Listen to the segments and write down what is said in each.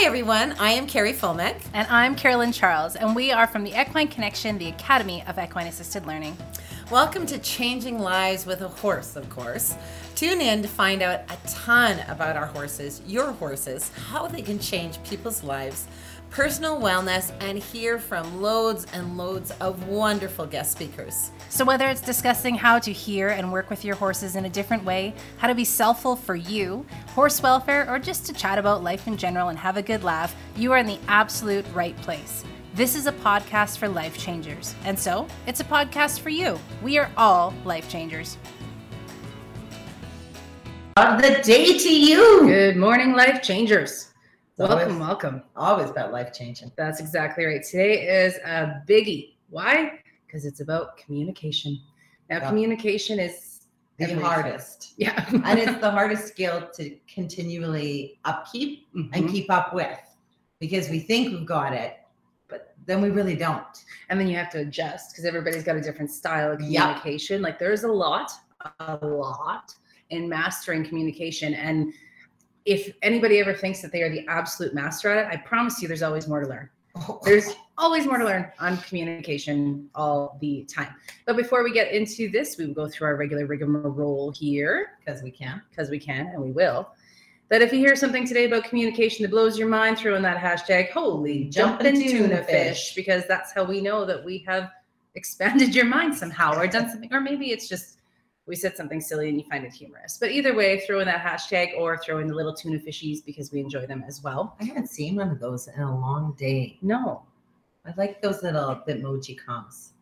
Hi, everyone. I am Carrie Fulmick. And I'm Carolyn Charles, and we are from the Equine Connection, the Academy of Equine Assisted Learning. Welcome to Changing Lives with a Horse, of course. Tune in to find out a ton about our horses, your horses, how they can change people's lives, personal wellness, and hear from loads and loads of wonderful guest speakers. So, whether it's discussing how to hear and work with your horses in a different way, how to be selfful for you, horse welfare, or just to chat about life in general and have a good laugh, you are in the absolute right place. This is a podcast for life changers. And so, it's a podcast for you. We are all life changers. Of the day to you. Good morning, life changers. Welcome, always, welcome. Always about life changing. That's exactly right. Today is a biggie. Why? because it's about communication. Now, yeah. communication is the everything. hardest. Yeah. and it's the hardest skill to continually upkeep mm-hmm. and keep up with because we think we've got it, but then we really don't. And then you have to adjust because everybody's got a different style of communication. Yep. Like there's a lot, a lot in mastering communication. And if anybody ever thinks that they are the absolute master at it, I promise you there's always more to learn. Oh. There's always more to learn on communication all the time. But before we get into this, we will go through our regular rigmarole here because we can, because we can, and we will. That if you hear something today about communication that blows your mind, throw in that hashtag holy jumping tuna fish, because that's how we know that we have expanded your mind somehow or done something, or maybe it's just we said something silly and you find it humorous. But either way, throw in that hashtag or throw in the little tuna fishies because we enjoy them as well. I haven't seen one of those in a long day. No. I like those little emoji cons.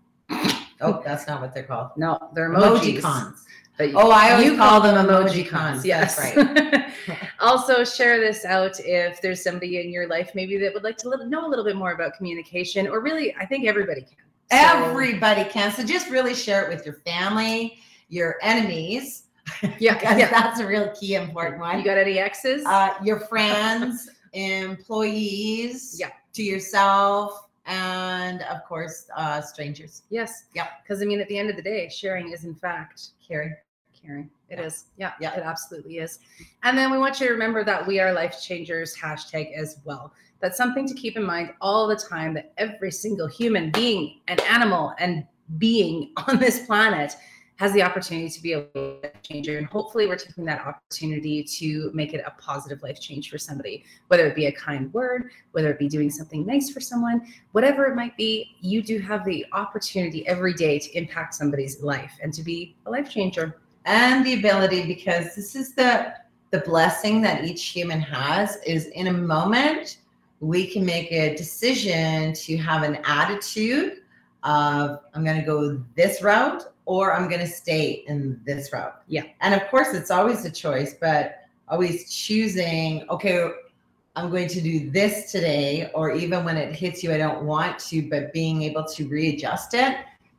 oh, that's not what they're called. No, they're emojis. emoji cons. But oh, I always you call, them emoji cons. Yes, right. also, share this out if there's somebody in your life maybe that would like to know a little bit more about communication, or really, I think everybody can. So, everybody can. So just really share it with your family your enemies. Yeah, yeah. that's a real key important one. You got any exes? Uh, your friends, employees, yeah, to yourself, and of course, uh, strangers. Yes. Yeah. Because I mean, at the end of the day, sharing is in fact caring. Caring. It yeah. is. Yeah. Yeah. It absolutely is. And then we want you to remember that we are life changers hashtag as well. That's something to keep in mind all the time that every single human being and animal and being on this planet has the opportunity to be a life changer. And hopefully, we're taking that opportunity to make it a positive life change for somebody, whether it be a kind word, whether it be doing something nice for someone, whatever it might be, you do have the opportunity every day to impact somebody's life and to be a life changer. And the ability, because this is the the blessing that each human has is in a moment we can make a decision to have an attitude of i'm going to go this route or I'm going to stay in this route. Yeah. And of course, it's always a choice, but always choosing, okay, I'm going to do this today, or even when it hits you, I don't want to, but being able to readjust it.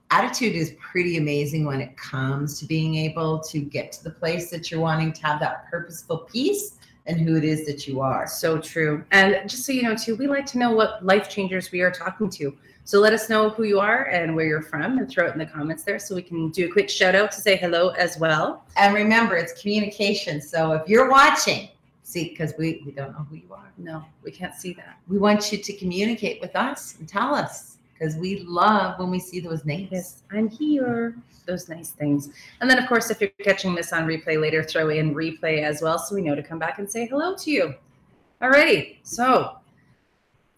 Attitude is pretty amazing when it comes to being able to get to the place that you're wanting to have that purposeful peace and who it is that you are. So true. And just so you know, too, we like to know what life changers we are talking to. So let us know who you are and where you're from and throw it in the comments there so we can do a quick shout out to say hello as well. And remember, it's communication. So if you're watching, see, because we, we don't know who you are. No, we can't see that. We want you to communicate with us and tell us because we love when we see those names. Yes, I'm here. Those nice things. And then, of course, if you're catching this on replay later, throw in replay as well so we know to come back and say hello to you. Alrighty. So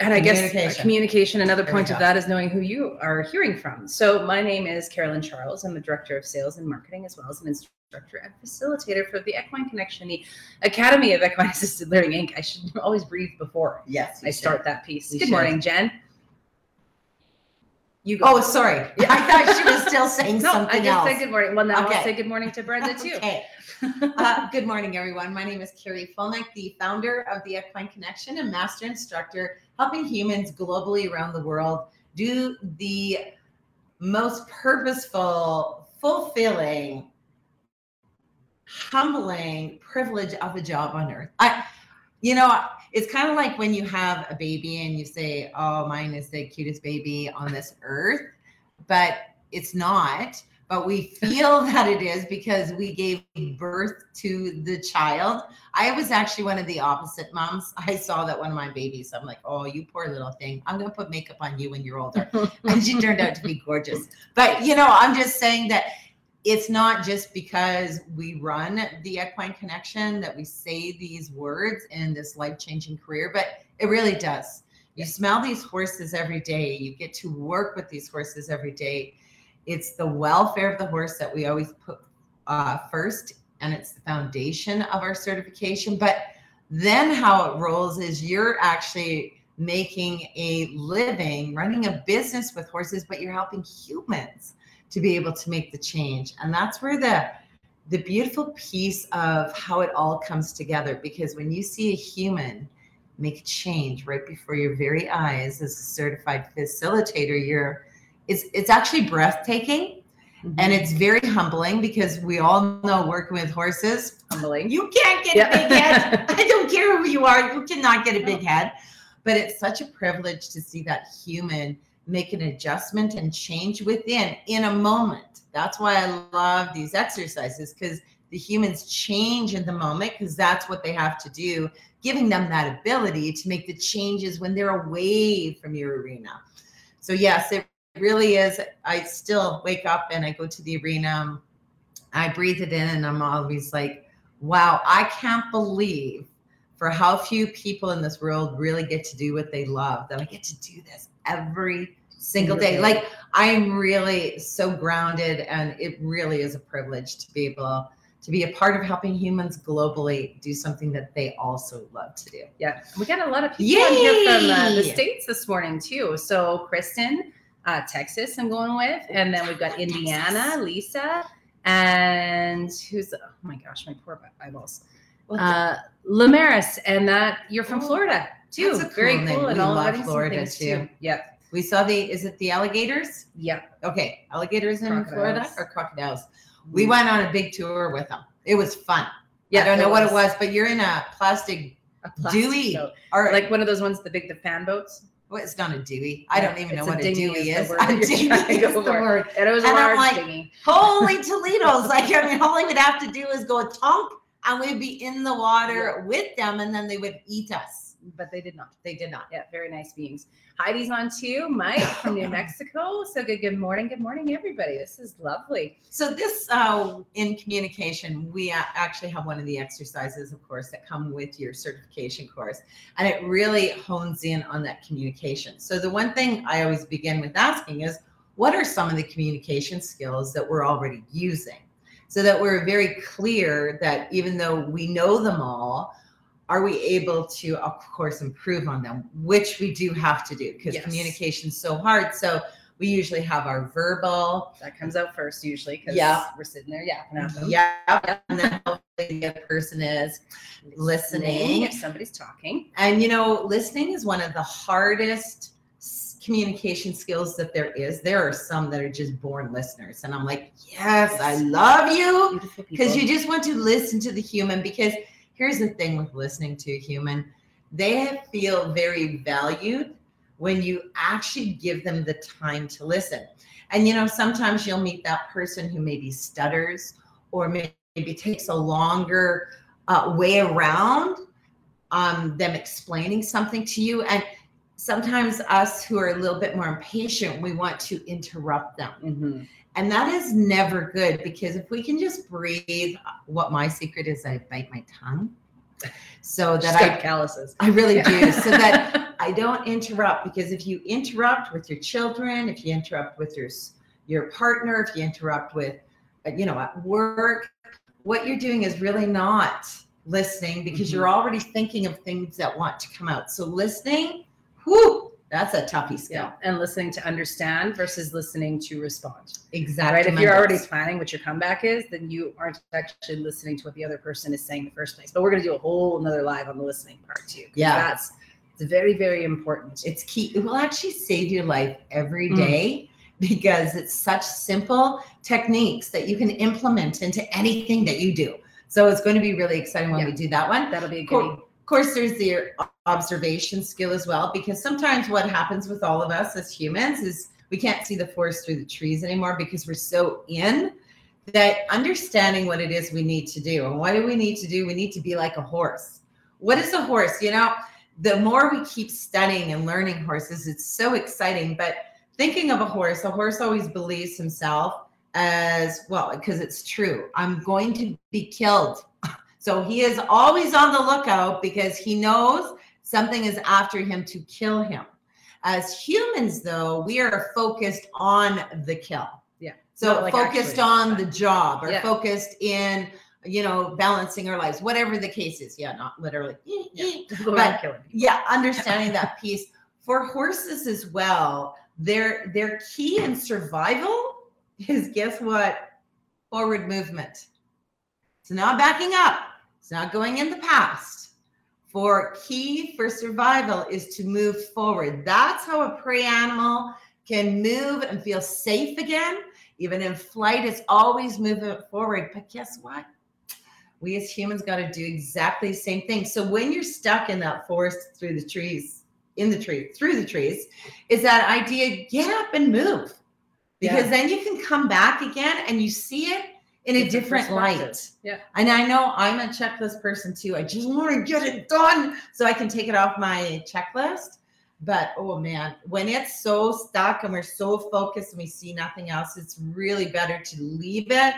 and I guess communication, another point of that is knowing who you are hearing from. So my name is Carolyn Charles. I'm the director of sales and marketing, as well as an instructor and facilitator for the Equine Connection, the Academy of Equine Assisted Learning Inc. I should always breathe before yes, I start that piece. Good should. morning, Jen. You go. Oh, sorry. I thought she was still saying no, something I just else. said good morning. Well, now okay. I'll say good morning to Brenda too. okay. Uh, good morning, everyone. My name is Carrie Fulnick, the founder of the Equine Connection and master instructor, helping humans globally around the world do the most purposeful, fulfilling, humbling privilege of a job on earth. I, you know, it's kind of like when you have a baby and you say, "Oh, mine is the cutest baby on this earth," but it's not but we feel that it is because we gave birth to the child. I was actually one of the opposite moms. I saw that one of my babies. I'm like, oh, you poor little thing. I'm going to put makeup on you when you're older. and she turned out to be gorgeous. But, you know, I'm just saying that it's not just because we run the equine connection that we say these words in this life changing career, but it really does. You smell these horses every day, you get to work with these horses every day. It's the welfare of the horse that we always put uh, first, and it's the foundation of our certification. But then how it rolls is you're actually making a living running a business with horses, but you're helping humans to be able to make the change. And that's where the the beautiful piece of how it all comes together because when you see a human make change right before your very eyes as a certified facilitator, you're it's it's actually breathtaking mm-hmm. and it's very humbling because we all know working with horses humbling you can't get yeah. a big head i don't care who you are you cannot get a big head but it's such a privilege to see that human make an adjustment and change within in a moment. That's why I love these exercises because the humans change in the moment because that's what they have to do, giving them that ability to make the changes when they're away from your arena. So, yes, it really is. I still wake up and I go to the arena, I breathe it in, and I'm always like, wow, I can't believe for how few people in this world really get to do what they love that I get to do this every single day. Like I'm really so grounded and it really is a privilege to be able to be a part of helping humans globally do something that they also love to do. Yeah. We got a lot of people Yay! here from uh, the States this morning too. So Kristen, uh, Texas, I'm going with. And then we've got Indiana, Lisa, and who's, oh my gosh, my poor eyeballs. Uh, Lamaris, and that you're from oh, Florida too. Cool Very name. cool. And we all love Florida too. too. Yep. We saw the, is it the alligators? Yep. Okay, alligators in crocodiles. Florida or crocodiles? We went on a big tour with them. It was fun. Yeah, I don't know was. what it was, but you're in a plastic, a plastic dewey boat. or like one of those ones, the big the fan boats. Well, it's not a dewey. I don't even know what a, a dewey is. A dewey is the word. And it was and I'm like. Holy Toledo's! like I mean, all we would have to do is go tonk, and we'd be in the water yeah. with them, and then they would eat us but they did not. They did not. Yeah, very nice beings. Heidi's on too. Mike from New Mexico. So good. Good morning. Good morning, everybody. This is lovely. So this uh, in communication, we actually have one of the exercises, of course, that come with your certification course, and it really hones in on that communication. So the one thing I always begin with asking is, what are some of the communication skills that we're already using? So that we're very clear that even though we know them all, are we able to of course improve on them which we do have to do because yes. communication is so hard. So we usually have our verbal that comes out first usually because yeah. we're sitting there yapping at them mm-hmm. yeah and then hopefully the other person is listening. If somebody's talking. And you know listening is one of the hardest communication skills that there is. There are some that are just born listeners and i'm like yes, yes. i love you. Because you just want to listen to the human because here's the thing with listening to a human they feel very valued when you actually give them the time to listen. And you know, sometimes you'll meet that person who maybe stutters or maybe takes a longer uh, way around um, them explaining something to you. And sometimes us who are a little bit more impatient, we want to interrupt them. Mm-hmm. And that is never good because if we can just breathe, what my secret is, I bite my tongue so that I calluses. I really yeah. do. So that I don't interrupt because if you interrupt with your children, if you interrupt with your your partner, if you interrupt with uh, you know at work, what you're doing is really not listening because mm-hmm. you're already thinking of things that want to come out. So listening, whoo, that's a toughie skill. Yeah. And listening to understand versus listening to respond. Exactly. Right. If you're already planning what your comeback is, then you aren't actually listening to what the other person is saying in the first place. But we're going to do a whole another live on the listening part too. Yeah. That's it's very, very important. It's key. It will actually save your life every day mm. Mm. Because it's such simple techniques that you can implement into anything that you do. So it's going to be really exciting when yeah. we do that one. That'll be a good course, there's the observation skill as well, because sometimes what happens with all of us as humans is we can't see the forest through the trees anymore because we're so in that understanding what it is we need to do. And what do we need to do? We need to be like a horse. What is a horse? You know, the more we keep studying and learning horses, it's so exciting. But thinking of a horse, a horse always believes himself as well, because it's true. I'm going to be killed. So he is always on the lookout because he knows something is after him to kill him. As humans, though, we are focused on the kill. Yeah. So like focused actually, on the job or Yeah. focused in, you know, balancing our lives, whatever the case is. Yeah, not literally. Yeah. But- yeah understanding that piece for horses as well their their key in survival is guess what forward movement it's not backing up it's not going in the past for key for survival is to move forward that's how a prey animal can move and feel safe again even in flight it's always moving forward but guess what we as humans got to do exactly the same thing. So when you're stuck in that forest through the trees, in the tree, through the trees, is that idea get up and move. Because Yeah. then you can come back again and you see it in a Different different light. Yeah. And I know I'm a checklist person too. I just want to get it done so I can take it off my checklist. But oh man, when it's so stuck and we're so focused and we see nothing else, it's really better to leave it,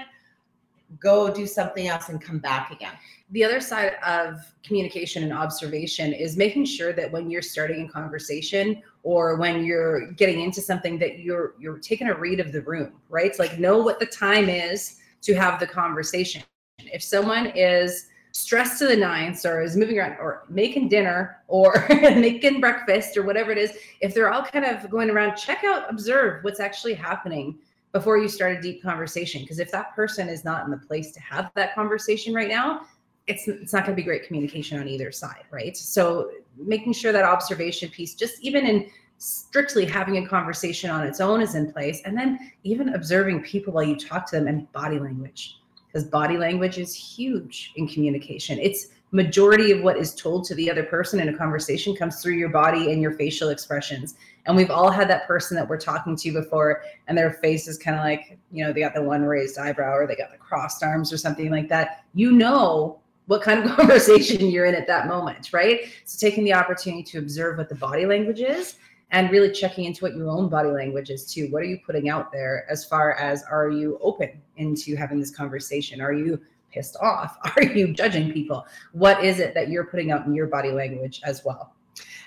go do something else and come back again. the other side of communication and observation is making sure that when you're starting a conversation or when you're getting into something that you're you're taking a read of the room right it's like know what the time is to have the conversation. If someone is stressed to the nines or is moving around or making dinner or making breakfast or whatever it is if they're all kind of going around check out observe what's actually happening before you start a deep conversation. Because if that person is not in the place to have that conversation right now it's it's not going to be great communication on either side right? So making sure that observation piece just even in strictly having a conversation on its own is in place and then even observing people while you talk to them and body language because body language is huge in communication. It's majority of what is told to the other person in a conversation comes through your body and your facial expressions. And we've all had that person that we're talking to before and their face is kind of like you know they got the one raised eyebrow or they got the crossed arms or something like that. You know what kind of conversation you're in at that moment right? So taking the opportunity to observe what the body language is and really checking into what your own body language is too what are you putting out there as far as are you open into having this conversation are you pissed off are you judging people what is it that you're putting out in your body language as well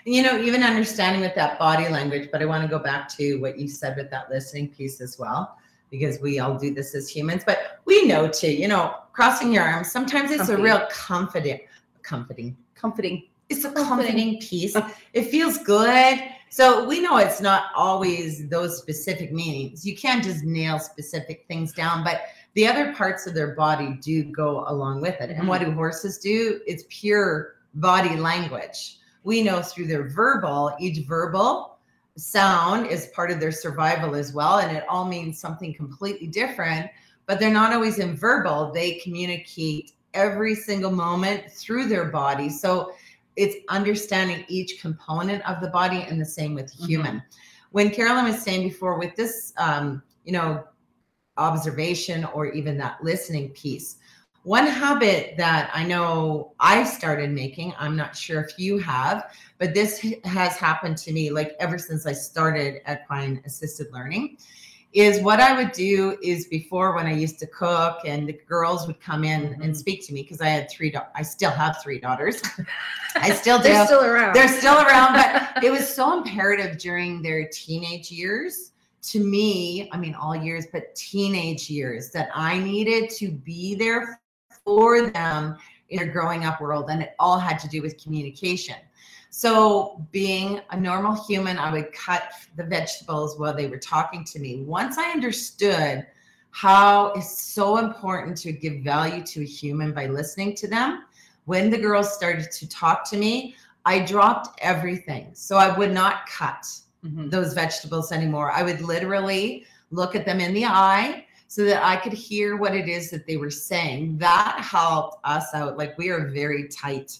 you know, even understanding with that body language, but I want to go back to what you said with that listening piece as well, because we all do this as humans, but we know too, you know, crossing your arms, sometimes it's a real comforting, comforting. comforting It's a Comforting. comforting piece. It feels good. So we know it's not always those specific meanings. You can't just nail specific things down, but the other parts of their body do go along with it. And mm-hmm. what do horses do? It's pure body language. We know through their verbal, each verbal sound is part of their survival as well. And it all means something completely different, but they're not always in verbal. They communicate every single moment through their body. So it's understanding each component of the body and the same with Mhm. human. When Carolyn was saying before with this, um, you know, observation or even that listening piece, one habit that I know I started making, I'm not sure if you have, but this has happened to me like ever since I started equine assisted learning is what I would do is before when I used to cook and the girls would come in and Mhm. speak to me because I had three, da- I still have three daughters. I still do. they're still around They're still around, but it was so imperative during their teenage years to me. I mean, all years, but teenage years that I needed to be there for them in their growing up world. And it all had to do with communication. So, being a normal human, I would cut the vegetables while they were talking to me. Once I understood how it's so important to give value to a human by listening to them, when the girls started to talk to me, I dropped everything. So I would not cut Mhm. those vegetables anymore. I would literally look at them in the eye so that I could hear what it is that they were saying. That helped us out. Like we are very tight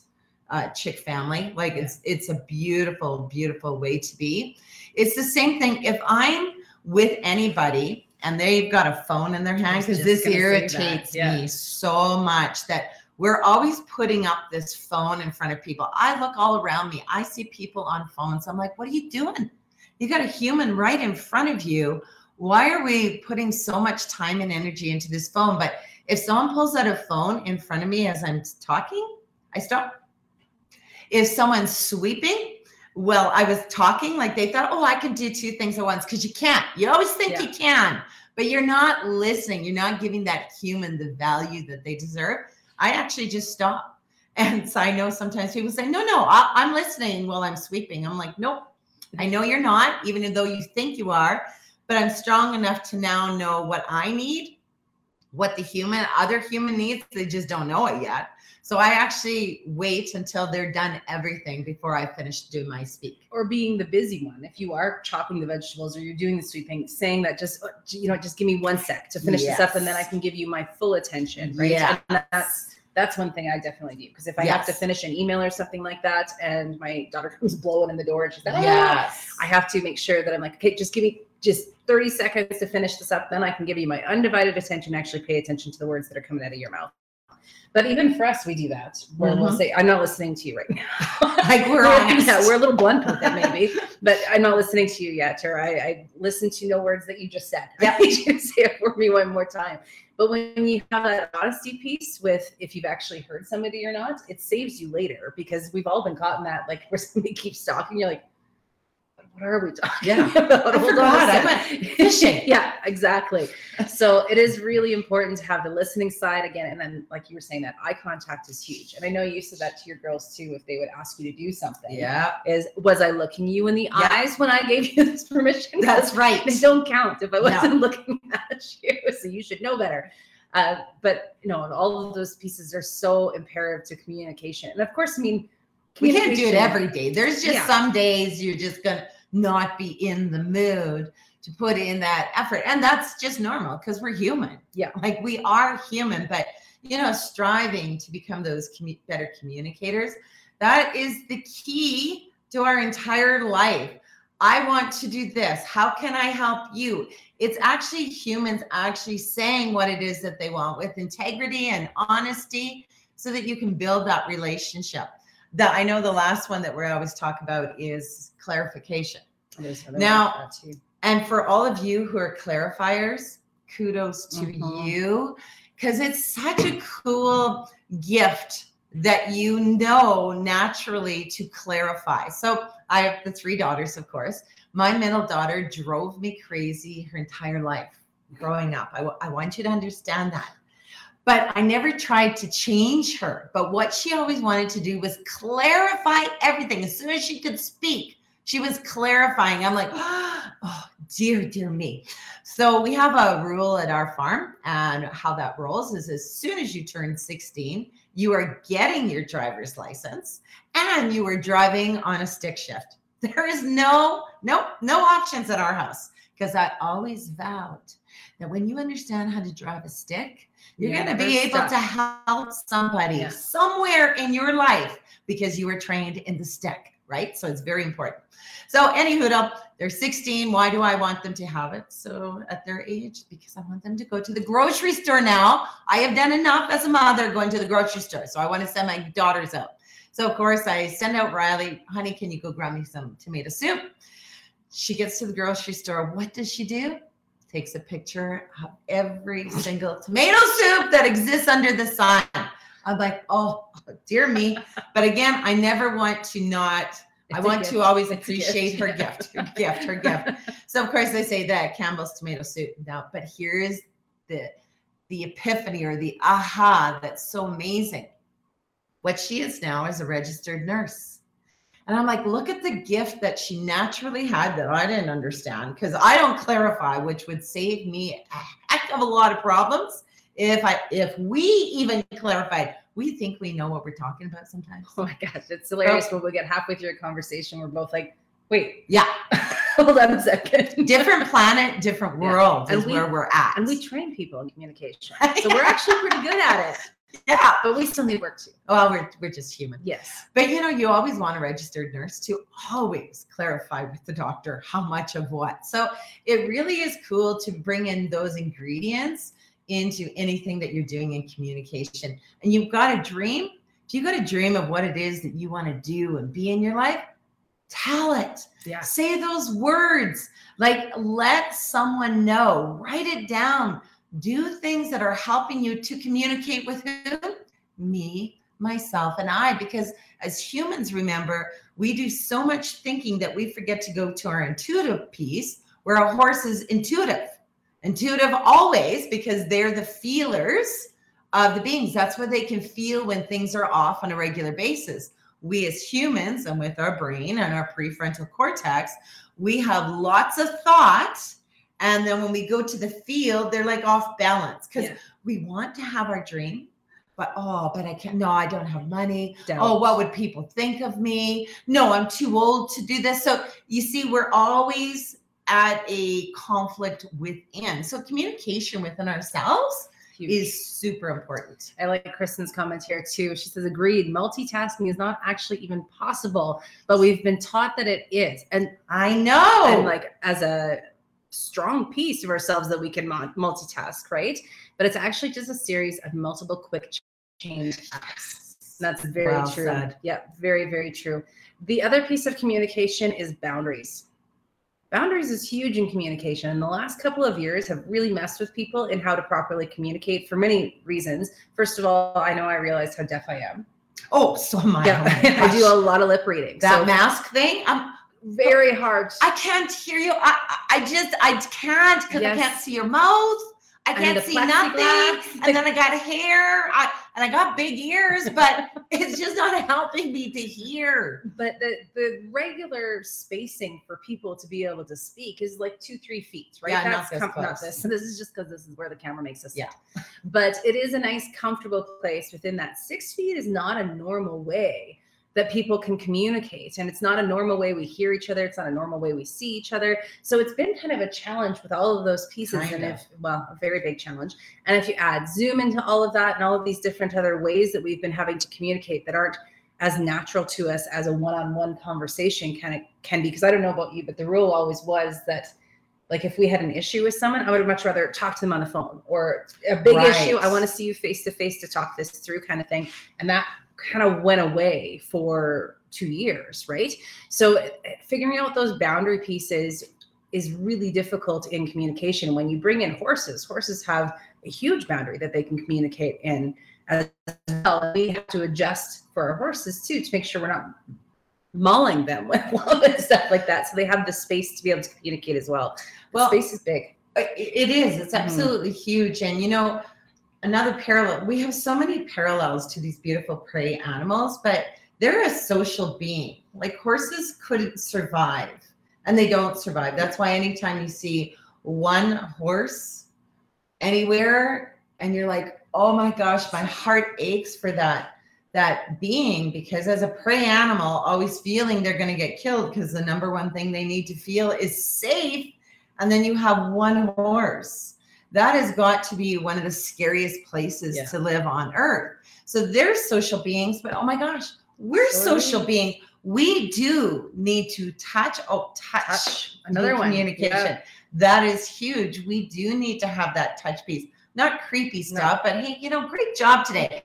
uh, chick family. Like it's it's a beautiful, beautiful way to be. It's the same thing. If I'm with anybody and they've got a phone in their hand because this irritates yeah. me so much that we're always putting up this phone in front of people. I look all around me. I see people on phones. I'm like, what are you doing? You got a human right in front of you. Why are we putting so much time and energy into this phone? But if someone pulls out a phone in front of me as I'm talking, I stop. If someone's sweeping, well, I was talking like they thought, oh, I can do two things at once because you can't. You always think Yeah. you can, but you're not listening. You're not giving that human the value that they deserve. I actually just stop. And so I know sometimes people say, no, no, I, I'm listening while I'm sweeping. I'm like, nope, I know you're not, even though you think you are, but I'm strong enough to now know what I need, what the human, other human needs. They just don't know it yet. So I actually wait until they're done everything before I finish doing my speak. or being the busy one if you are chopping the vegetables or you're doing the sweeping saying that just uh, you know just give me one sec to finish this up and then i can give you my full attention right Yeah. that's that's one thing i definitely do because if i have to finish an email or something like that and my daughter comes blowing in the door and she's like Yes. i have to make sure that i'm like okay just give me just 30 seconds to finish this up then i can give you my undivided attention actually pay attention to the words that are coming out of your mouth but even for us we do that where we'll Mhm. say i'm not listening to you right now Like we're honest. yeah, we're a little blunt with it maybe, but I'm not listening to you yet, or I, I listened to no words that you just said. I need you to say it for me one more time. But when you have that honesty piece with if you've actually heard somebody or not, it saves you later because we've all been caught in that, like where somebody keeps talking, you're like, what are we talking Yeah. about? I Hold on forgot. I went fishing. yeah, exactly. So it is really important to have the listening side again, and then like you were saying, that eye contact is huge. And I know you said that to your girls too, if they would ask you to do something Yeah. is was I looking you in the Yeah. eyes when I gave you this permission? That's right. They don't count if I wasn't looking at you. So you should know better. Uh, but you know, all of those pieces are so imperative to communication. And of course, I mean, We can't do it every day. There's just Yeah. some days you're just gonna not be in the mood to put in that effort. And that's just normal because we're human. Yeah. Like we are human, but you know, striving to become those commu- better communicators, that is the key to our entire life. I want to do this. How can I help you? It's actually humans actually saying what it is that they want with integrity and honesty so that you can build that relationship. The, I know the last one that we always talk about is clarification. Now- that. And for all of you who are clarifiers, kudos to Mhm. you because it's such a cool gift that you know naturally to clarify. So I have the three daughters, of course. My middle daughter drove me crazy her entire life growing up. I, I want you to understand that. But I never tried to change her. But what she always wanted to do was clarify everything. As soon as she could speak, she was clarifying. I'm like, oh, dear, dear me. So we have a rule at our farm, and how that rolls is as soon as you turn 16, you are getting your driver's license and you are driving on a stick shift. There is no, no, no options at our house because I always vowed that when you understand how to drive a stick, you're You're going to be able stuck. to help somebody Yeah. somewhere in your life because you were trained in the stick, right? So it's very important. So, anywho, they're 16. Why do I want them to have it? So, at their age, because I want them to go to the grocery store now. I have done enough as a mother going to the grocery store. So, I want to send my daughters out. So, of course, I send out Riley, honey, can you go grab me some tomato soup? She gets to the grocery store. What does she do? Takes a picture of every single tomato soup that exists under the sun. I'm like, oh, dear me. But again, I never want to not I It's a want to always It's appreciate gift, her yeah. gift, her gift, her gift. So of course they say that Campbell's tomato soup. Now, but here is the the epiphany or the aha that's so amazing. What she is now is a registered nurse. And I'm like, look at the gift that she naturally had that I didn't understand because I don't clarify, which would save me a heck of a lot of problems if I if we even clarified. We think we know what we're talking about sometimes. Oh my gosh, it's hilarious when we get halfway through a conversation. We're both like, wait, Yeah, hold on a second. different planet, different Yeah. world And is we- where we're at. And we train people in communication. So we're actually pretty good at it. Yeah. but we still need work too. Well, we're, we're just human. Yes. But you know, you always want a registered nurse to always clarify with the doctor how much of what. So it really is cool to bring in those ingredients into anything that you're doing in communication. And you've got a dream. If you got a dream of what it is that you want to do and be in your life, tell it. Yeah. Say those words. Like let someone know. Write it down. Do things that are helping you to communicate with who? Me, myself, and I. Because as humans, remember, we do so much thinking that we forget to go to our intuitive piece, where a horse is intuitive. Intuitive always, because they're the feelers of the beings. That's what they can feel when things are off on a regular basis. We as humans, and with our brain and our prefrontal cortex, we have lots of thoughts. And then when we go to the field, they're like off balance because Yeah. we want to have our dream. But oh, but I can't. No, I don't have money. Doubt. Oh, what would people think of me? No, I'm too old to do this. So you see, we're always at a conflict within. So communication within ourselves Huge. is super important. I like Kristen's comment here too. She says, agreed, multitasking is not actually even possible, but we've been taught that it is. And, I know. and like as a strong piece of ourselves that we can multitask, right? But it's actually just a series of multiple quick change acts. That's very Well true. said. Yeah, very, very true. The other piece of communication is boundaries. Boundaries is huge in communication. And the last couple of years have really messed with people in how to properly communicate for many reasons. First of all, I know I realized how deaf I am. oh, so am I. Yeah, Oh my I do a lot of lip reading. that so mask thing. I'm. Very hard. I can't hear you. I. I just. I can't because Yes. I can't see your mouth. I can't see nothing. plexiglass. And then I got hair. I and I got big ears, but it's just not helping me to hear. but the the regular spacing for people to be able to speak is like two three feet right Yeah, not that's this not close. this this is just because this is where the camera makes us Yeah. sit. but it is a nice comfortable place within that six feet is not a normal way that people can communicate. And it's not a normal way we hear each other. It's not a normal way we see each other. So it's been kind of a challenge with all of those pieces and Kinda. if well a very big challenge. And if you add zoom into all of that and all of these different other ways that we've been having to communicate that aren't as natural to us as a one-on-one conversation kind of can be because i don't know about you but the rule always was that like if we had an issue with someone i would much rather talk to them on the phone or a big issue i want to see you face to face to talk this through kind of thing. And that kind of went away for two years right so figuring out those boundary pieces is really difficult in communication when you bring in horses horses have a huge boundary that they can communicate in as well. We have to adjust for our horses too to make sure we're not mauling them with love and stuff like that. So they have the space to be able to communicate as well. Well, Well, space is big. It is. It's Mhm. absolutely huge. And you know, another parallel, we have so many parallels to these beautiful prey animals, but they're a social being. Like horses couldn't survive and they don't survive. That's why anytime you see one horse anywhere and you're like, oh my gosh, my heart aches for that that being because as a prey animal always feeling they're going to get killed because the number one thing they need to feel is safe and then you have one horse. That has got to be one of the scariest places Yeah. to live on earth. So they're social beings, but oh my gosh, we're we. social beings. We do need to touch. Oh, touch. Touch. Another in one. Communication. Yeah. That is huge. We do need to have that touch piece. Not creepy No. stuff, but hey, you know, great job today.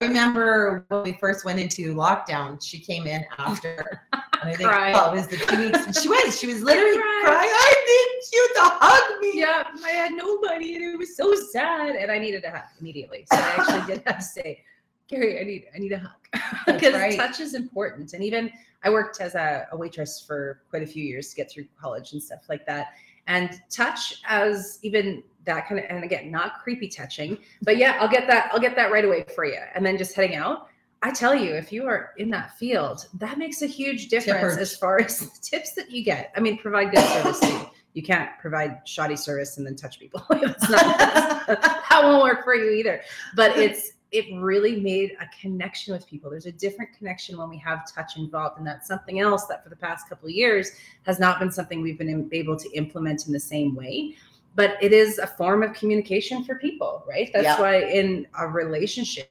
Remember when we first went into lockdown, she came in after. And I think well, it was the two weeks. and She was. She was literally cried. crying. I need you to hug me. Yeah, I had nobody and it was so sad. And I needed a hug immediately. So I actually did have to say, Gary, I need I need a hug. Because right. touch is important. And even I worked as a, a waitress for quite a few years to get through college and stuff like that. And touch as even that kind of and again, not creepy touching, but yeah, I'll get that, I'll get that right away for you. And then just heading out. I tell you, if you are in that field, that makes a huge difference Tipper. as far as the tips that you get. I mean, provide good service too. You can't provide shoddy service and then touch people. That's not, that won't work for you either. But it's it really made a connection with people. There's a different connection when we have touch involved, and that's something else that for the past couple of years has not been something we've been able to implement in the same way. But it is a form of communication for people, right? That's Yeah. why in a relationship,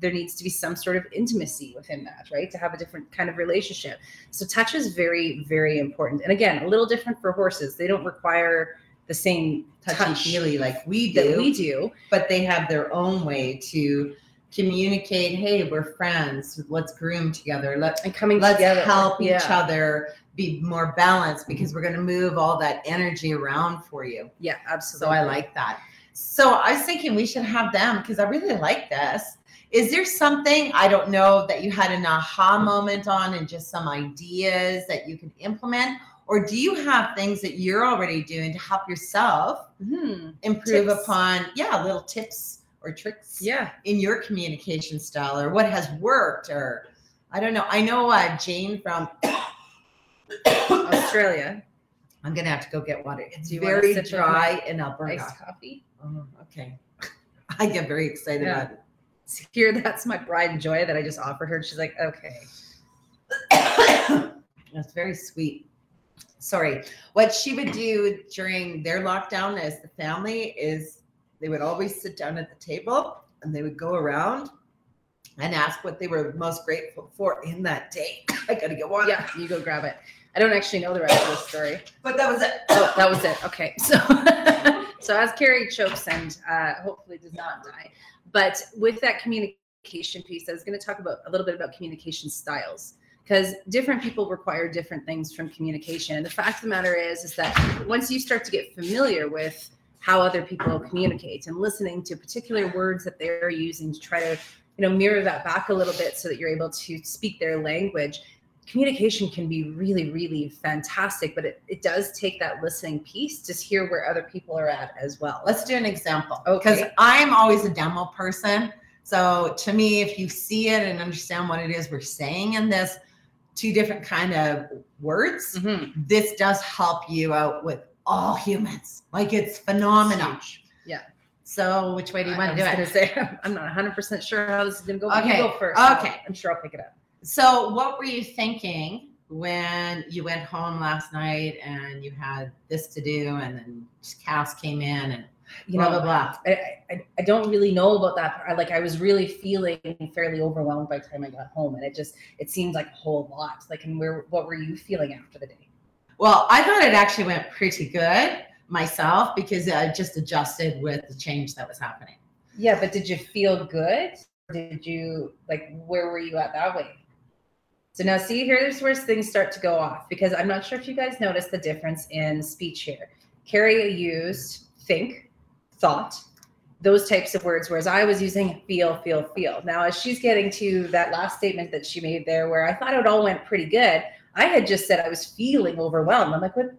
there needs to be some sort of intimacy within that, right? To have a different kind of relationship. So touch is very, very important. And again, a little different for horses. They don't require the same touchy touch and feely like we do, that we do. but they have their own way to communicate. Hey, we're friends. Let's groom together. Let's And coming let's together. help each other be more balanced because we're going to move all that energy around for you. Yeah, absolutely. So. I like that. So I was thinking we should have them because I really like this. Is there something I don't know that you had an aha moment on and just some ideas that you can implement? Or do you have things that you're already doing to help yourself Hmm. improve Tips. upon, yeah, little tips or tricks Yeah. in your communication style or what has worked or I don't know. I know uh, Jane from Australia. I'm gonna have to go get water. It's Do you very sip dry in Alberta. Iced coffee. Oh, okay. I get very excited Yeah. about it. Here, that's my pride and joy that I just offered her. She's like, okay. That's very sweet. Sorry. What she would do during their lockdown as the family is they would always sit down at the table and they would go around and ask what they were most grateful for in that day. I gotta get water. Yeah, you go grab it. I don't actually know the rest of the story. But that was it. Oh, that was it. Okay. So, so as Carrie chokes and uh, hopefully does not die, but with that communication piece, I was going to talk about a little bit about communication styles because different people require different things from communication. And the fact of the matter is, is that once you start to get familiar with how other people communicate and listening to particular words that they're using to try to, you know, mirror that back a little bit so that you're able to speak their language, communication can be really, really fantastic, but it, it does take that listening piece to hear where other people are at as well. Let's do an example. Because Okay. I'm always a demo person. So to me, if you see it and understand what it is we're saying in this two different kind of words, Mhm. this does help you out with all humans. Like it's phenomenal. So which way do you want to do it? say I'm not 100 percent sure how this is gonna go. Okay, go first. okay. I'm sure I'll pick it up. So what were you thinking when you went home last night and you had this to do and then Cass came in and You blah know, blah blah. I, I, I don't really know about that. I, like I was really feeling fairly overwhelmed by the time I got home, and it just it seemed like a whole lot. Like, and where what were you feeling after the day? Well, I thought it actually went pretty good myself because I just adjusted with the change that was happening. Yeah, but did you feel good? Did you like where were you at that way? So now see here's where things start to go off because I'm not sure if you guys noticed the difference in speech here. Carrie used think, thought, those types of words, whereas I was using feel, feel, feel. Now, as she's getting to that last statement that she made there, where I thought it all went pretty good, I had just said I was feeling overwhelmed. I'm like, what?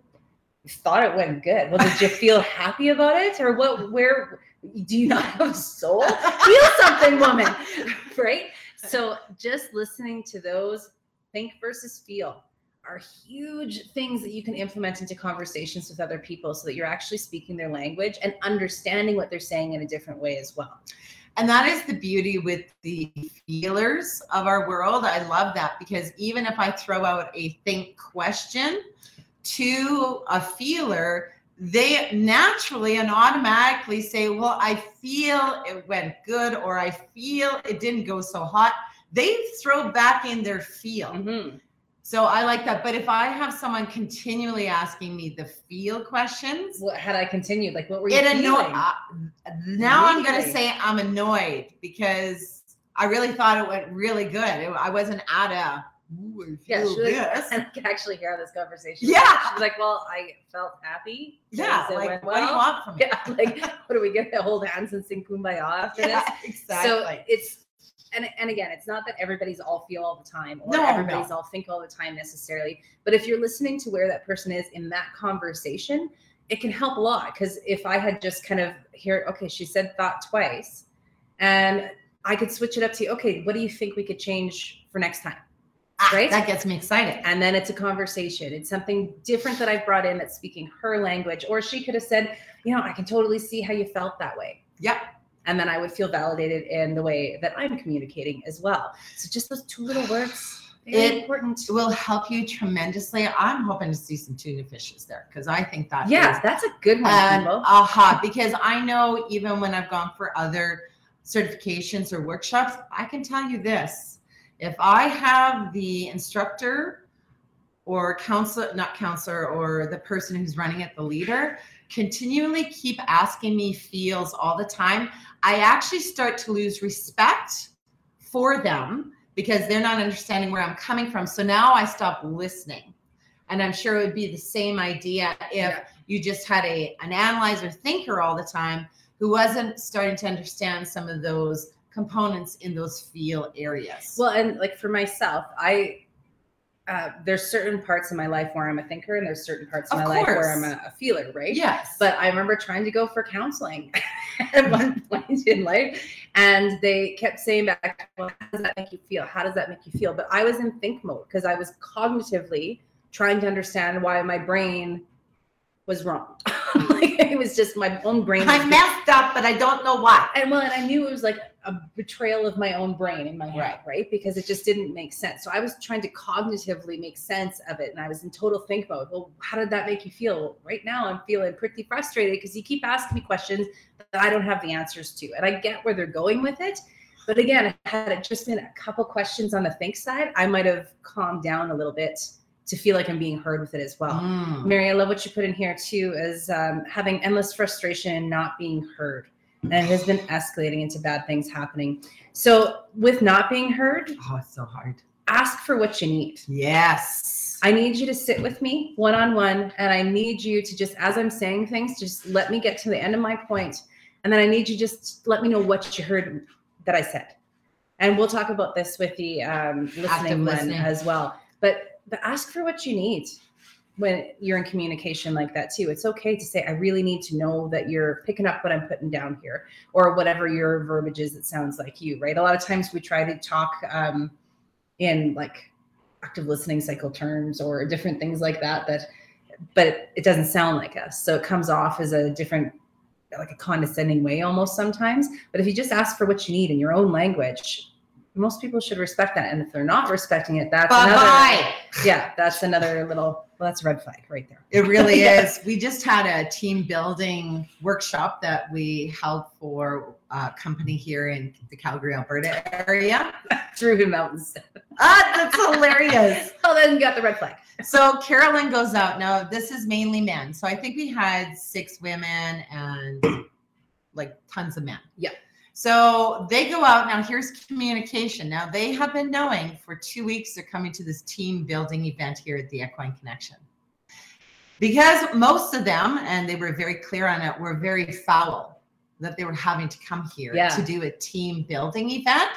You thought it went good. Well, did you feel happy about it, or what? Where do you not have a soul? Feel something, woman, right? So, just listening to those think versus feel are huge things that you can implement into conversations with other people so that you're actually speaking their language and understanding what they're saying in a different way as well. And that is the beauty with the feelers of our world. I love that because even if I throw out a think question to a feeler, they naturally and automatically say, Well, I feel it went good, or I feel it didn't go so hot. They throw back in their feel. Mm-hmm. So I like that. But if I have someone continually asking me the feel questions, What had I continued? Like, what were you it feeling? annoyed. Uh, now I'm going to say I'm annoyed because I really thought it went really good. It- I wasn't at a, ooh, I yeah, she was, this. and I can actually hear this conversation. Yeah. She was like, Well, I felt happy. Yeah, like went what do you want from me? Yeah, like, what are we get to hold hands and sing kumbaya after this? Exactly. So it's and and again, it's not that everybody's all feel all the time or No, everybody's no. all think all the time necessarily. But if you're listening to where that person is in that conversation, it can help a lot. Because if I had just kind of hear, okay, she said thought twice, and I could switch it up to, okay, what do you think we could change for next time? Ah, right? That gets me excited. And then it's a conversation. It's something different that I've brought in that's speaking her language. Or she could have said, you know, I can totally see how you felt that way Yep. and then I would feel validated in the way that I'm communicating as well. So just those two little words, It- important. will help you tremendously. I'm hoping to see some tuna fishes there because I think that Yeah, that's a good one. aha because I know even when I've gone for other certifications or workshops, I can tell you this: if I have the instructor or counselor, not counselor, or the person who's running it, the leader, continually keep asking me feels all the time, I actually start to lose respect for them because they're not understanding where I'm coming from. So now I stop listening. And I'm sure it would be the same idea if Yeah. you just had a an analyzer thinker all the time who wasn't starting to understand some of those components in those feel areas. Well, and like for myself, I uh, there's certain parts of my life where I'm a thinker, and there's certain parts of Of my life where. I'm a, a feeler, right? yes. But I remember trying to go for counseling at one point in life, and they kept saying back, "Well, how does that make you feel? How does that make you feel?" But I was in think mode because I was cognitively trying to understand why my brain was wrong. like it was just my own brain. I messed up, but I don't know why. and well, and I knew it was like a betrayal of my own brain in my head, right? Because it just didn't make sense. So I was trying to cognitively make sense of it, and I was in total think mode. Well, how did that make you feel? Right now, I'm feeling pretty frustrated because you keep asking me questions that I don't have the answers to, and I get where they're going with it. But again, had it just been a couple questions on the think side, I might have calmed down a little bit to feel like I'm being heard with it as well. Mm. Mary, I love what you put in here too, is um, having endless frustration and not being heard. And it has been escalating into bad things happening. So, with not being heard, Oh, it's so hard. ask for what you need. Yes. I need you to sit with me one on one, and I need you to just, as I'm saying things, just let me get to the end of my point, and then I need you just let me know what you heard that I said. And we'll talk about this with the um, listening listening. as well. But but ask for what you need when you're in communication like that too. It's okay to say, I really need to know that you're picking up what I'm putting down here, or whatever your verbiage is that sounds like you, right? A lot of times we try to talk um, in like active listening cycle terms or different things like that that but it doesn't sound like us so it comes off as a different like a condescending way almost sometimes but if you just ask for what you need in your own language most people should respect that and if they're not respecting it that's Bye another yeah that's another little well that's a red flag right there It really Yeah. is. We just had a team building workshop that we held for a company here in the Calgary, Alberta area. through the mountains Ah, that's hilarious. oh then you got the red flag So Carolyn goes out. Now, this is mainly men. So I think we had six women and like tons of men. Yeah. So they go out. Now, here's communication. Now, they have been knowing for two weeks they're coming to this team building event here at the Equine Connection. Because most of them, and they were very clear on it, were very foul that they were having to come here Yeah. to do a team building event.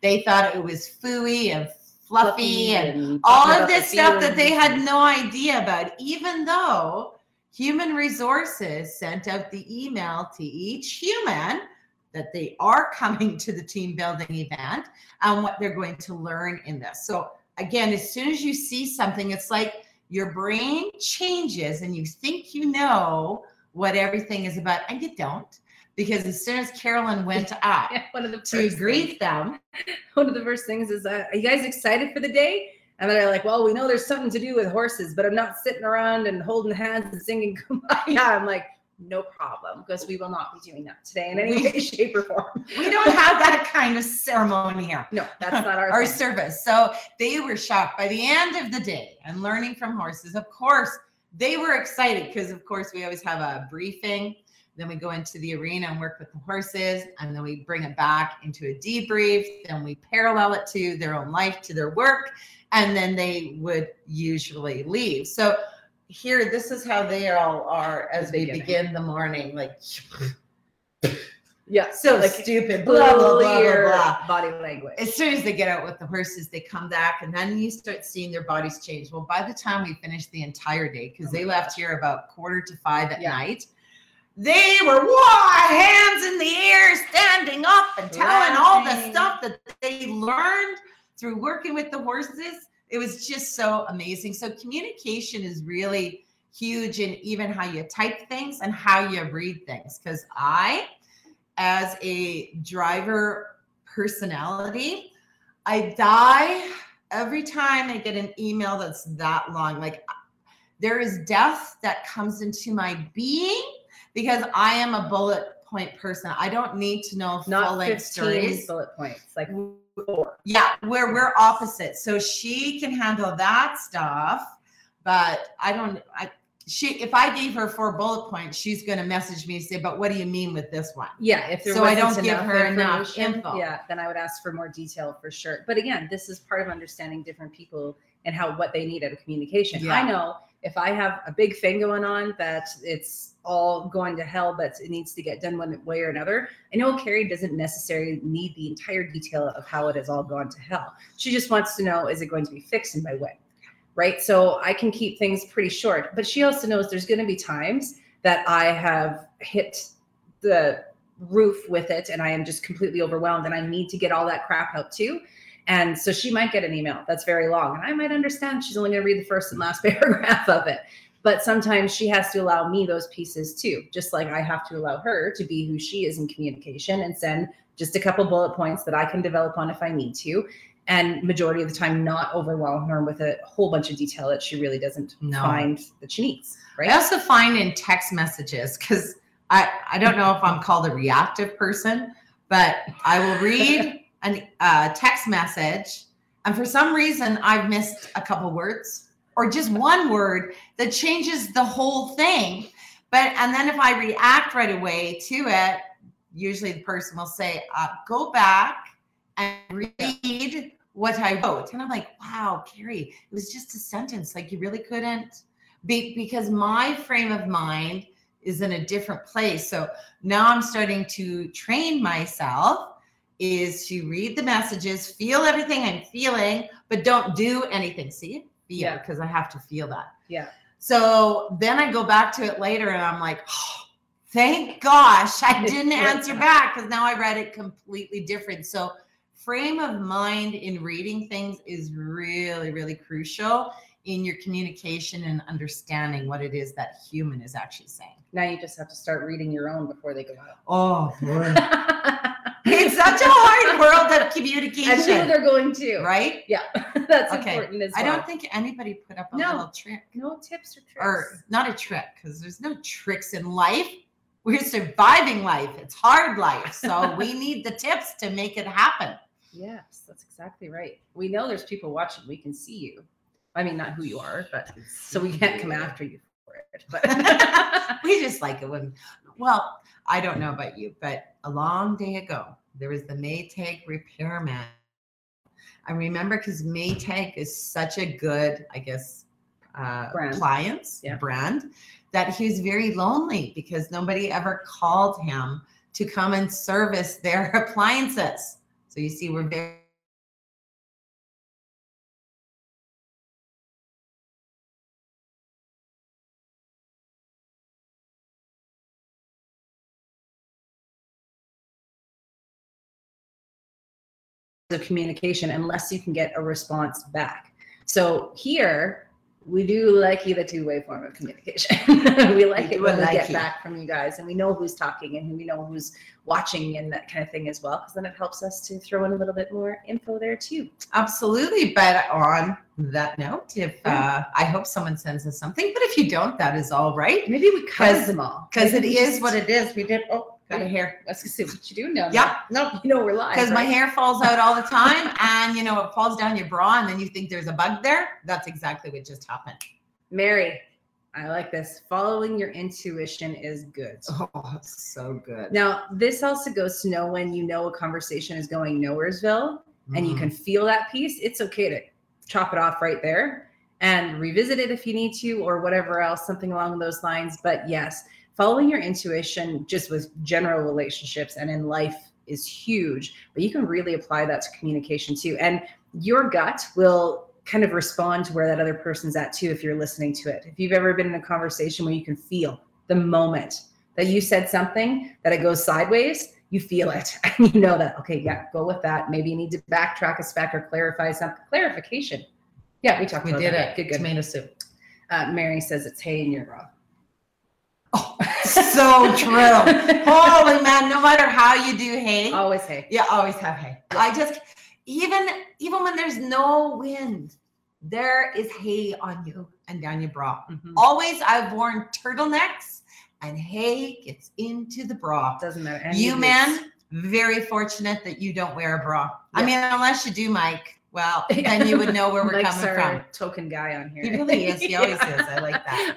They thought it was fooey and fluffy and all of this stuff that they had no idea about, even though human resources sent out the email to each human that they are coming to the team building event and what they're going to learn in this. So, again, as soon as you see something, it's like your brain changes and you think you know what everything is about, and you don't. Because as soon as Carolyn went up Yeah, one of the to things- greet them, one of the first things is, uh, are you guys excited for the day? And they're like, well, we know there's something to do with horses, but I'm not sitting around and holding hands and singing kumbaya. I'm like, no problem, because we will not be doing that today in any way, shape, or form. we don't have that kind of ceremony here. No, that's not our, our thing. service. So they were shocked by the end of the day and learning from horses. Of course, they were excited because, of course, we always have a briefing. Then we go into the arena and work with the horses, and then we bring it back into a debrief. Then we parallel it to their own life, to their work, and then they would usually leave. So here, this is how they all are as Beginning. begin the morning. Like Yeah, so like stupid, blah blah blah blah blah. body language. as soon as they get out with the horses, they come back and then you start seeing their bodies change. Well, by the time we finished the entire day, because Oh they my left here about quarter to five at Yeah. night, they were whoa, hands in the air, standing up and telling all the Laughing. stuff that they learned through working with the horses. It was just so amazing. So communication is really huge in even how you type things and how you read things. Because I, as a driver personality, I die every time I get an email that's that long, like there is death that comes into my being because I am a bullet point person. I don't need to know full Not length stories. bullet points, like Yeah, where we're opposite. So she can handle that stuff, but I don't. I she if I gave her four bullet points, she's going to message me and say, "But what do you mean with this one?" Yeah, if So I don't give her enough info. Yeah, then I would ask for more detail for sure. But again, this is part of understanding different people and how what they need out of communication. Yeah. I know if I have a big thing going on that it's all going to hell, but it needs to get done one way or another. I know Carrie doesn't necessarily need the entire detail of how it has all gone to hell. She just wants to know is it going to be fixed and by when? Right. So I can keep things pretty short, but she also knows there's going to be times that I have hit the roof with it and I am just completely overwhelmed and I need to get all that crap out too. And so she might get an email that's very long and I might understand she's only going to read the first and last paragraph of it. But sometimes she has to allow me those pieces too, just like I have to allow her to be who she is in communication and send just a couple bullet points that I can develop on if I need to. And majority of the time, not overwhelm her with a whole bunch of detail that she really doesn't No. find that she needs. Right. I also find in text messages because I I don't know if I'm called a reactive person, but I will read a uh, text message, and for some reason I've missed a couple words or just one word that changes the whole thing. But and then if I react right away to it, usually the person will say, uh, "Go back and read." What I wrote, and I'm like, wow, Carrie, it was just a sentence. Like, you really couldn't be, because my frame of mind is in a different place. So now I'm starting to train myself is to read the messages, feel everything I'm feeling, but don't do anything. See, feel Yeah. because I have to feel that. Yeah. So then I go back to it later and I'm like, oh, thank gosh I didn't answer back because now I read it completely different. So frame of mind in reading things is really, really crucial in your communication and understanding what it is that human is actually saying. Now you just have to start reading your own before they go Oh, boy. out. it's such a hard world of and people communication, they're going to. right? Yeah, that's Okay. important as well. I don't think anybody put up a No. little trick no tips or tricks. or not a trick because there's no tricks in life. We're surviving life. It's hard life. So we need the tips to make it happen. Yes, that's exactly right. We know there's people watching. We can see you. I mean, not who you are, but so we can't come after you for it. But we just like it when well i don't know about you but a long day ago there was the maytag repairman i remember because maytag is such a good i guess uh Brand. appliance Yeah. brand that he was very lonely because nobody ever called him to come and service their appliances so you see we're very of communication unless you can get a response back. So here we do like the two-way form of communication. we like We it when we get it. back from you guys and we know who's talking and we know who's watching and that kind of thing as well. Because then it helps us to throw in a little bit more info there too. Absolutely. But on that note, if uh, I hope someone sends us something, but if you don't, that is all right. Maybe we Because- them all. Because it just- what it is. We did. Oh, got a hair. Let's see what you do now. Yeah. No, you know we're live. Because my hair falls out all the time, and you know it falls down your bra, and then you think there's a bug there. That's exactly what just happened. Mary, I like this. Following your intuition is good. Oh, so good. Now, this also goes to know when you know a conversation is going nowheresville and you Mhm. can feel that piece, it's okay to chop it off right there and revisit it if you need to or whatever else, something along those lines. But yes, following your intuition just with general relationships and in life is huge, but you can really apply that to communication too. And your gut will kind of respond to where that other person's at too if you're listening to it. If you've ever been in a conversation where you can feel the moment that you said something that it goes sideways, you feel it and you know that okay, yeah, go with that. Maybe you need to backtrack a spec or clarify something. Clarification. Yeah, we talked we about did that. it. Good, good. Tomato soup. Uh, Mary says it's hay and you're wrong. Oh, so true. Holy man! No matter how you do hay, Always hay. Yeah, always have hay. I just, even even when there's no wind, there is hay on you and down your bra. Mhm. Always, I've worn turtlenecks, and hay gets into the bra. Doesn't matter. You men, very fortunate that you don't wear a bra. I mean, unless you do, Mike. Well, then you would know where we're Mike's coming from. token guy on here. He really is. He always Yeah. is. I like that.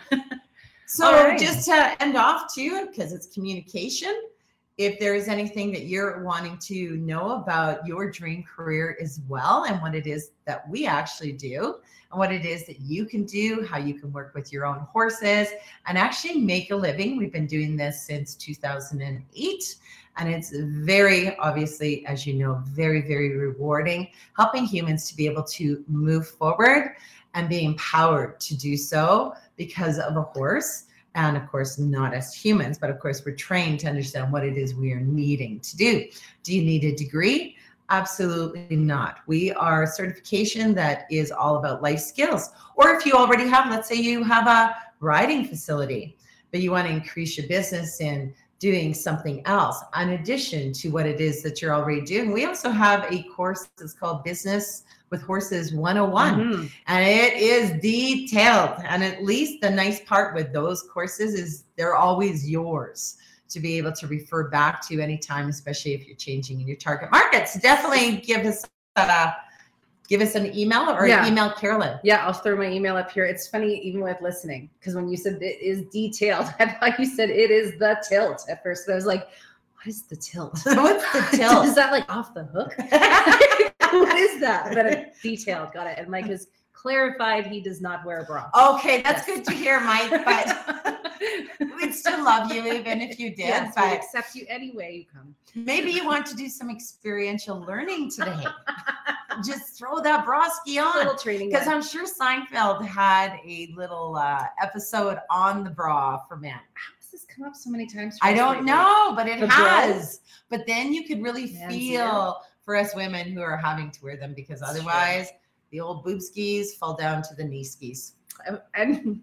So right. just to end off too, because it's communication. If there is anything that you're wanting to know about your dream career as well, and what it is that we actually do, and what it is that you can do, how you can work with your own horses and actually make a living. We've been doing this since 2008. And it's very obviously, as you know, very, very rewarding, helping humans to be able to move forward and be empowered to do so because of a horse. And of course, not as humans, but of course, we're trained to understand what it is we are needing to do. Do you need a degree? Absolutely not. We are a certification that is all about life skills. Or if you already have, let's say you have a riding facility, but you want to increase your business in doing something else in addition to what it is that you're already doing. We also have a course that's called Business with Horses 101 Mhm. and it is detailed and at least the nice part with those courses is they're always yours to be able to refer back to anytime especially if you're changing in your target markets definitely give us a give us an email or Yeah. email carolyn Yeah, I'll throw my email up here. It's funny, even with listening, because when you said it is detailed, I thought you said it is the tilt at first. I was like, what is the tilt? What's the tilt? is that like off the hook? What is that? But it's detailed. Got it. And Mike has clarified he does not wear a bra. okay that's Yes. good to hear mike but we'd still love you even if you did yes, we accept you any way you come. maybe you want to do some experiential learning today just throw that broski A on little training. Because. I'm sure Seinfeld had a little uh, episode on the bra for men. How has this come up so many times? for I don't lately? know, but it The has. But then you could really Man's feel for us women who are having to wear them because otherwise the old boob skis fall down to the knee skis. And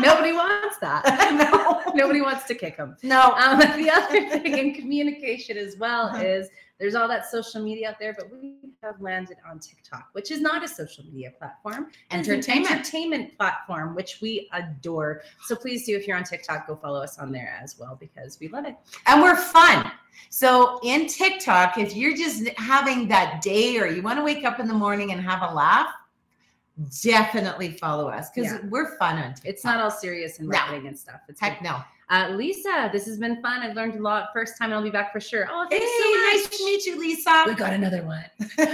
nobody wants that. no. Nobody wants to kick them. No. Um, the other thing in communication as well Uh-huh. is there's all that social media out there, but we have landed on TikTok, which is not a social media platform. It's an Entertainment. entertainment platform, which we adore. So please do, if you're on TikTok, go follow us on there as well because we love it. and we're fun. So in TikTok, if you're just having that day or you want to wake up in the morning and have a laugh, definitely follow us because Yeah. we're fun on TikTok. It's not all serious and No. marketing and stuff. It's heck good. no. Uh, Lisa, this has been fun. I've learned a lot. First time, and I'll be back for sure. Oh, Hey, thanks so much. nice to meet you, Lisa. We got another one.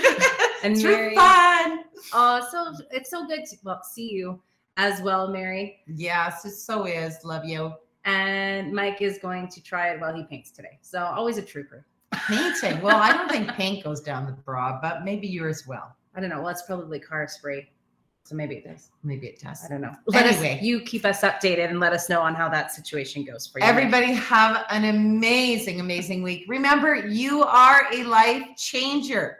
And it's Mary. fun. Oh, so it's so good to well see you as well, Mary. Yes, it so is. Love you. And Mike is going to try it while he paints today. So always a trooper. Painting. Well, I don't think paint goes down the bra, but maybe yours will. I don't know. Well, it's probably car spray. So maybe it does. Maybe it does. I don't know. Let Anyway. us you keep us updated and let us know on how that situation goes for you. Everybody have an amazing, amazing week. Remember, you are a life changer.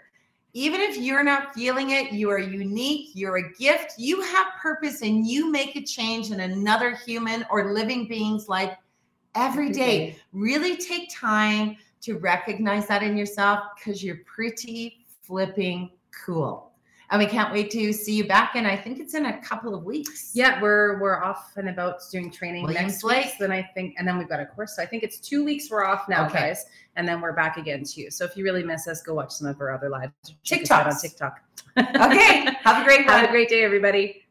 Even if you're not feeling it, you are unique, you're a gift, you have purpose, and you make a change in another human or living being's life every day. Really take time to recognize that in yourself because you're pretty flipping cool. And we can't wait to see you back. And I think it's in a couple of weeks. Yeah, we're we're off and about doing training Williams next week. Lake. Then I think, and then we've got a course. So I think it's two weeks we're off now, Okay. guys, and then we're back again too. So if you really miss us, go watch some of our other lives. Check us on. TikTok. Okay. Have a great one. Have a great day, everybody.